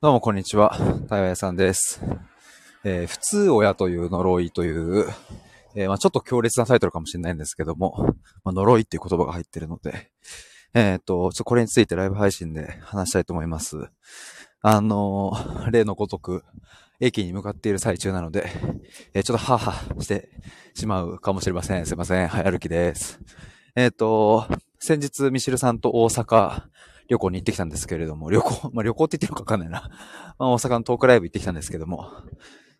どうもこんにちは。対話屋さんです。えー、普通親という呪いという、えー、まあ、ちょっと強烈なタイトルかもしれないんですけども、まあ、呪いっていう言葉が入ってるので、えっ、ー、と、ちょこれについてライブ配信で話したいと思います。あの例のごとく、駅に向かっている最中なので、えちょっとハーハーしてしまうかもしれません。すいません。はい、歩きです。えっ、と、先日、ミシルさんと大阪、旅行に行ってきたんですけれども、旅行、まあ、旅行って言ってるのかわかんないな。まあ、大阪のトークライブ行ってきたんですけども、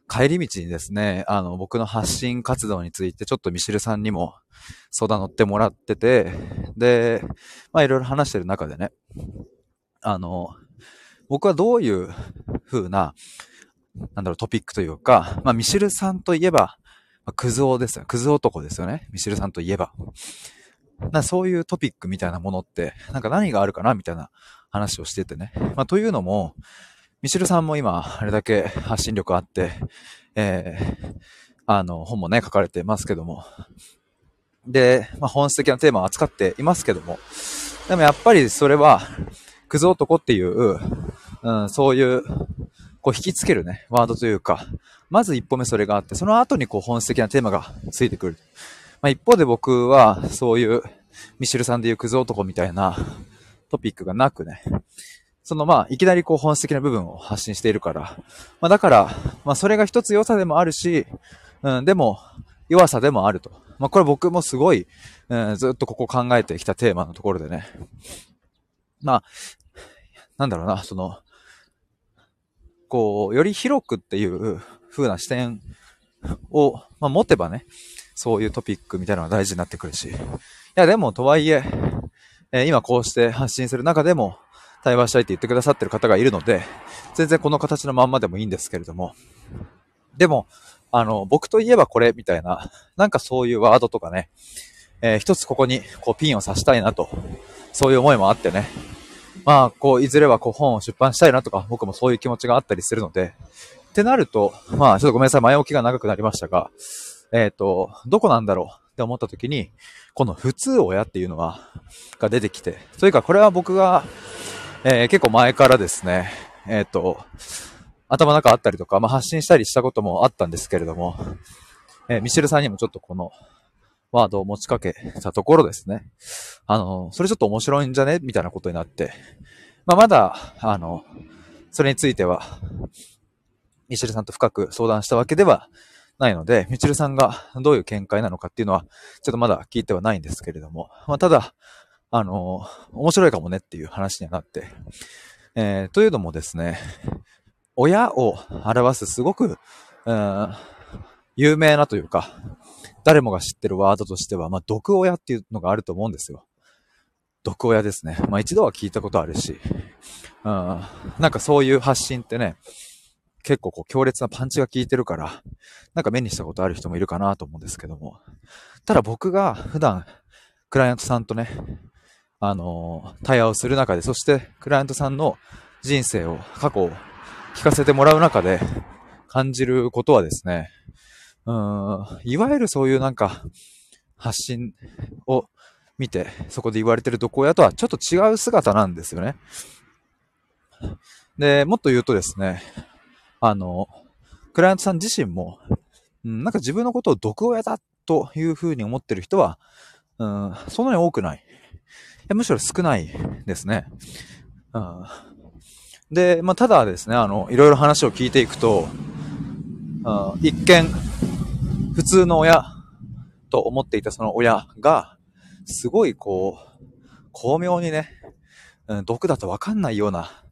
帰り道にですね、あの、僕の発信活動についてちょっとミシルさんにも相談乗ってもらってて、で、まあいろいろ話してる中でね、あの、僕はどういう風な、なんだろう、トピックというか、まあミシルさんといえば、まあ、クズ男ですよ。クズ男ですよね。ミシルさんといえば。なそういうトピックみたいなものって、なんか何があるかなみたいな話をしててね。まあ、というのも、ミシルさんも今、あれだけ発信力あって、えー、あの、本もね、書かれてますけども。で、まあ、本質的なテーマを扱っていますけども。でもやっぱりそれは、クズ男っていう、うん、そういう、こう引きつけるね、ワードというか、まず一歩目それがあって、その後にこう本質的なテーマがついてくる。まあ、一方で僕は、そういう、ミシルさんで言うクズ男みたいなトピックがなくね、そのまあ、いきなりこう本質的な部分を発信しているから、まあだから、まあそれが一つ良さでもあるし、うん、でも、弱さでもあると。まあこれ僕もすごい、うん、ずっとここ考えてきたテーマのところでね。まあ、なんだろうな、その、こう、より広くっていう風な視点を、まあ、持てばね、そういうトピックみたいなのが大事になってくるし。いや、でも、とはいえ、えー、今こうして発信する中でも、対話したいって言ってくださってる方がいるので、全然この形のまんまでもいいんですけれども。でも、あの、僕といえばこれみたいな、なんかそういうワードとかね、えー、一つここにこうピンを刺したいなと、そういう思いもあってね。まあ、こう、いずれはこう本を出版したいなとか、僕もそういう気持ちがあったりするので、ってなると、まあ、ちょっとごめんなさい、前置きが長くなりましたが、えっ、ー、と、どこなんだろうって思った時に、この普通親っていうのは、が出てきて、それかこれは僕が、えー、結構前からですね、えっ、ー、と、頭の中あったりとか、まあ、発信したりしたこともあったんですけれども、えー、ミシェルさんにもちょっとこのワードを持ちかけたところですね。あの、それちょっと面白いんじゃね？みたいなことになって、まあ、まだ、あの、それについては、ミシェルさんと深く相談したわけではないので、みちるさんがどういう見解なのかっていうのは、ちょっとまだ聞いてはないんですけれども、まあ、ただ、あの、面白いかもねっていう話にはなって、えー、というのもですね、親を表すすごく、うん、有名なというか、誰もが知ってるワードとしては、まあ、毒親っていうのがあると思うんですよ。毒親ですね。まあ、一度は聞いたことあるし、うん、なんかそういう発信ってね、結構こう強烈なパンチが効いてるから、なんか目にしたことある人もいるかなと思うんですけども。ただ僕が普段、クライアントさんとね、あのー、対話をする中で、そしてクライアントさんの人生を、過去を聞かせてもらう中で感じることはですね、うん、いわゆるそういうなんか、発信を見て、そこで言われてる毒親とはちょっと違う姿なんですよね。で、もっと言うとですね、あの、クライアントさん自身も、うん、なんか自分のことを毒親だというふうに思ってる人は、うん、そんなに多くない。いやむしろ少ないですね。うん、で、まあ、ただですね、あの、いろいろ話を聞いていくと、うん、一見、普通の親と思っていたその親が、すごいこう、巧妙にね、うん、毒だとわかんないような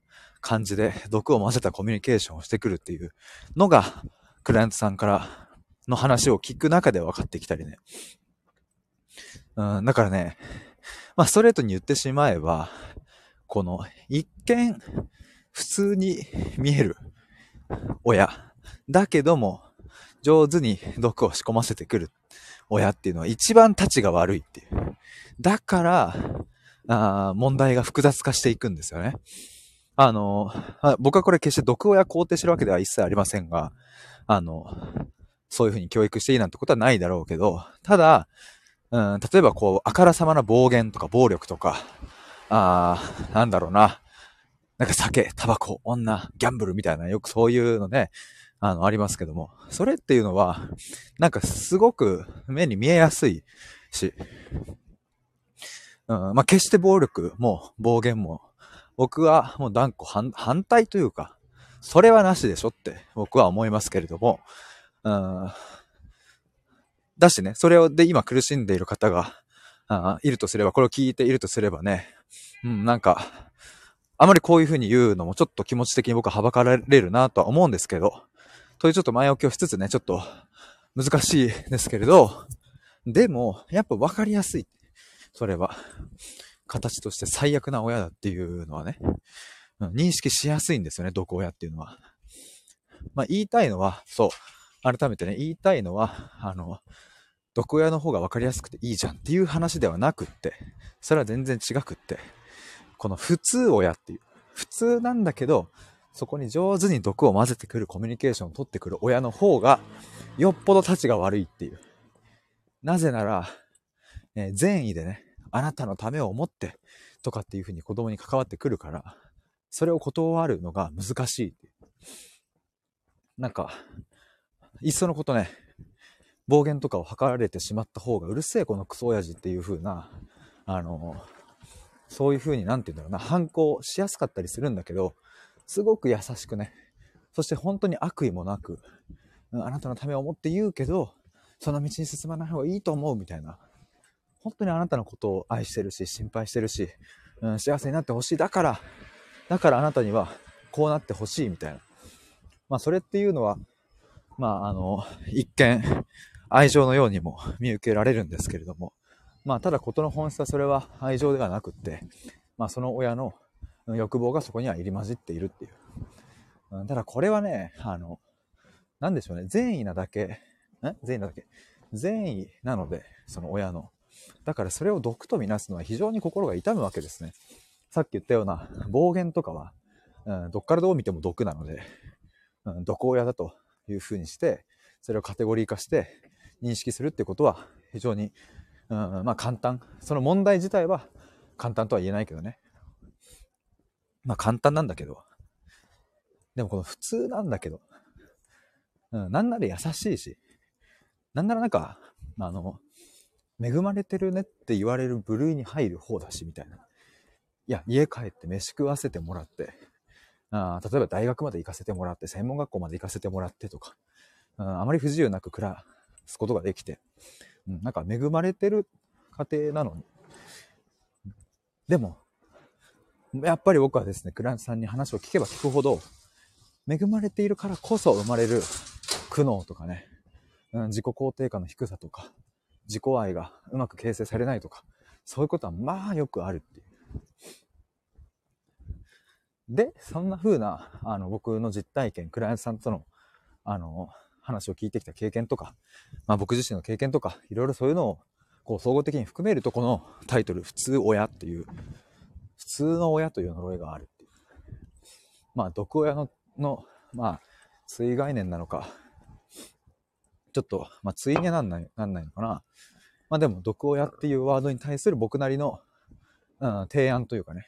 感じで毒を混ぜたコミュニケーションをしてくるっていうのが、クライアントさんからの話を聞く中で分かってきたりね。うん、だからね、まあストレートに言ってしまえば、この一見普通に見える親。だけども上手に毒を仕込ませてくる親っていうのは一番立ちが悪いっていう。だから、あ問題が複雑化していくんですよね。あの、あ僕はこれ決して毒親肯定してるわけでは一切ありませんが、あの、そういうふうに教育していいなんてことはないだろうけど、ただ、うん、例えばこう、あからさまな暴言とか暴力とか、ああなんだろうな、なんか酒、タバコ、女、ギャンブルみたいな、よくそういうのね、あの、ありますけども、それっていうのは、なんかすごく目に見えやすいし、うん、まあ、決して暴力も暴言も、僕はもう断固反対というか、それはなしでしょって僕は思いますけれども、うん、だしね、それをで今苦しんでいる方が、いるとすれば、これを聞いているとすればね、うん、なんか、あまりこういう風に言うのもちょっと気持ち的に僕ははばかられるなとは思うんですけど、というちょっと前置きをしつつね、ちょっと難しいですけれど、でも、やっぱ分かりやすい。それは。形として最悪な親だっていうのはね、認識しやすいんですよね、毒親っていうのは。まあ言いたいのは、そう、改めてね、言いたいのは、あの、毒親の方が分かりやすくていいじゃんっていう話ではなくって、それは全然違くって、この普通親っていう、普通なんだけど、そこに上手に毒を混ぜてくるコミュニケーションを取ってくる親の方が、よっぽど立ちが悪いっていう。なぜなら、えー、善意でね、あなたのためを思ってとかっていうふうに子供に関わってくるから、それを断るのが難しい。なんか、いっそのことね、暴言とかを吐かれてしまった方がうるせえこのクソ親父っていう風な、あの、そういう風になんて言うんだろうな、反抗しやすかったりするんだけど、すごく優しくね、そして本当に悪意もなく、あなたのためを思って言うけど、その道に進まない方がいいと思うみたいな。本当にあなたのことを愛してるし、心配してるし、うん、幸せになってほしい。だから、だからあなたにはこうなってほしいみたいな。まあそれっていうのは、まああの、一見愛情のようにも見受けられるんですけれども、まあただ事の本質はそれは愛情ではなくって、まあその親の欲望がそこには入り混じっているっていう。うん、ただこれはね、あの、なんでしょうね、善意なだけ、ん善意なだけ。善意なので、その親の。だからそれを毒とみなすのは非常に心が痛むわけですね。さっき言ったような暴言とかは、うん、どっからどう見ても毒なので、うん、毒親だというふうにして、それをカテゴリー化して認識するってことは非常に、うん、まあ簡単。その問題自体は簡単とは言えないけどね。まあ簡単なんだけど。でもこの普通なんだけど、うん、なんなら優しいし、なんならなんか、あの、恵まれてるねって言われる部類に入る方だし、みたいな。いや、家帰って飯食わせてもらって、あ例えば大学まで行かせてもらって、専門学校まで行かせてもらってとか、あまり不自由なく暮らすことができて、うん、なんか恵まれてる家庭なのに。でも、やっぱり僕はですね、クランさんに話を聞けば聞くほど、恵まれているからこそ生まれる苦悩とかね、うん、自己肯定感の低さとか、自己愛がうまく形成されないとか、そういうことはまあよくあるっていう。で、そんな風な、あの、僕の実体験、クライアントさんとの、あの、話を聞いてきた経験とか、まあ僕自身の経験とか、いろいろそういうのを、こう、総合的に含めると、このタイトル、普通親っていう、普通の親という呪いがあるっていう。まあ、毒親の、の、まあ、追概念なのか、ちょっと、まあ、対になんない、なんないのかな。まあでも、毒親っていうワードに対する僕なりの、うん、提案というかね、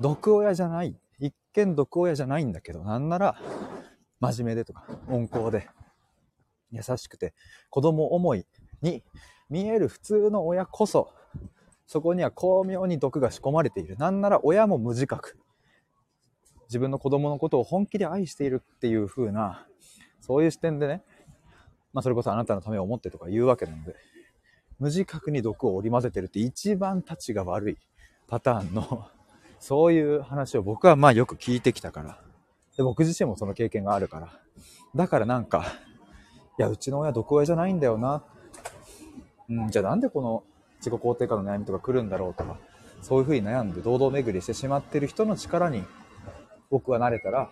毒親じゃない。一見毒親じゃないんだけど、なんなら、真面目でとか、温厚で、優しくて、子供思いに見える普通の親こそ、そこには巧妙に毒が仕込まれている。なんなら親も無自覚。自分の子供のことを本気で愛しているっていう風な、そういう視点でね、まあそれこそあなたのためを思ってとか言うわけなので、無自覚に毒を織り交ぜてるって一番たちが悪いパターンの、そういう話を僕はまあよく聞いてきたから。で、僕自身もその経験があるから。だからなんか、いや、うちの親毒親じゃないんだよな。うん、じゃあなんでこの自己肯定感の悩みとか来るんだろうとか、そういうふうに悩んで堂々巡りしてしまってる人の力に僕はなれたら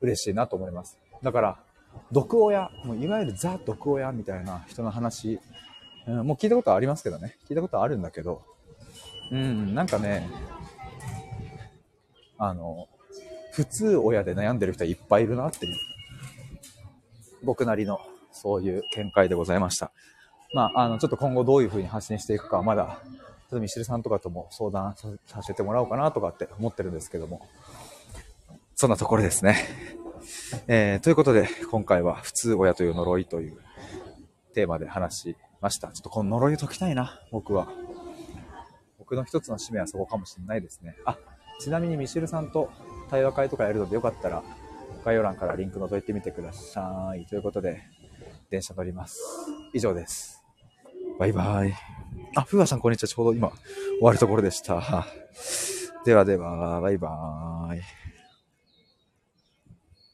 嬉しいなと思います。だから、毒親、もういわゆるザ毒親みたいな人の話、うん、もう聞いたことありますけどね。聞いたことあるんだけど、うん、なんかね、あの、普通親で悩んでる人はいっぱいいるなっていう、僕なりのそういう見解でございました。まあ、あの、ちょっと今後どういう風に発信していくかまだちょっとミシルさんとかとも相談させてもらおうかなとかって思ってるんですけども、そんなところですね。えー、ということで、今回は普通親という呪いというテーマで話しました。ちょっとこの呪いを解きたいな、僕は。僕の一つの使命はそこかもしれないですね。あ、ちなみにミシェルさんと対話会とかやるのでよかったら、概要欄からリンク覗いてみてください。ということで、電車乗ります。以上です。バイバイ。あ、ふわさんこんにちは。ちょうど今終わるところでした。ではでは、バイバーイ。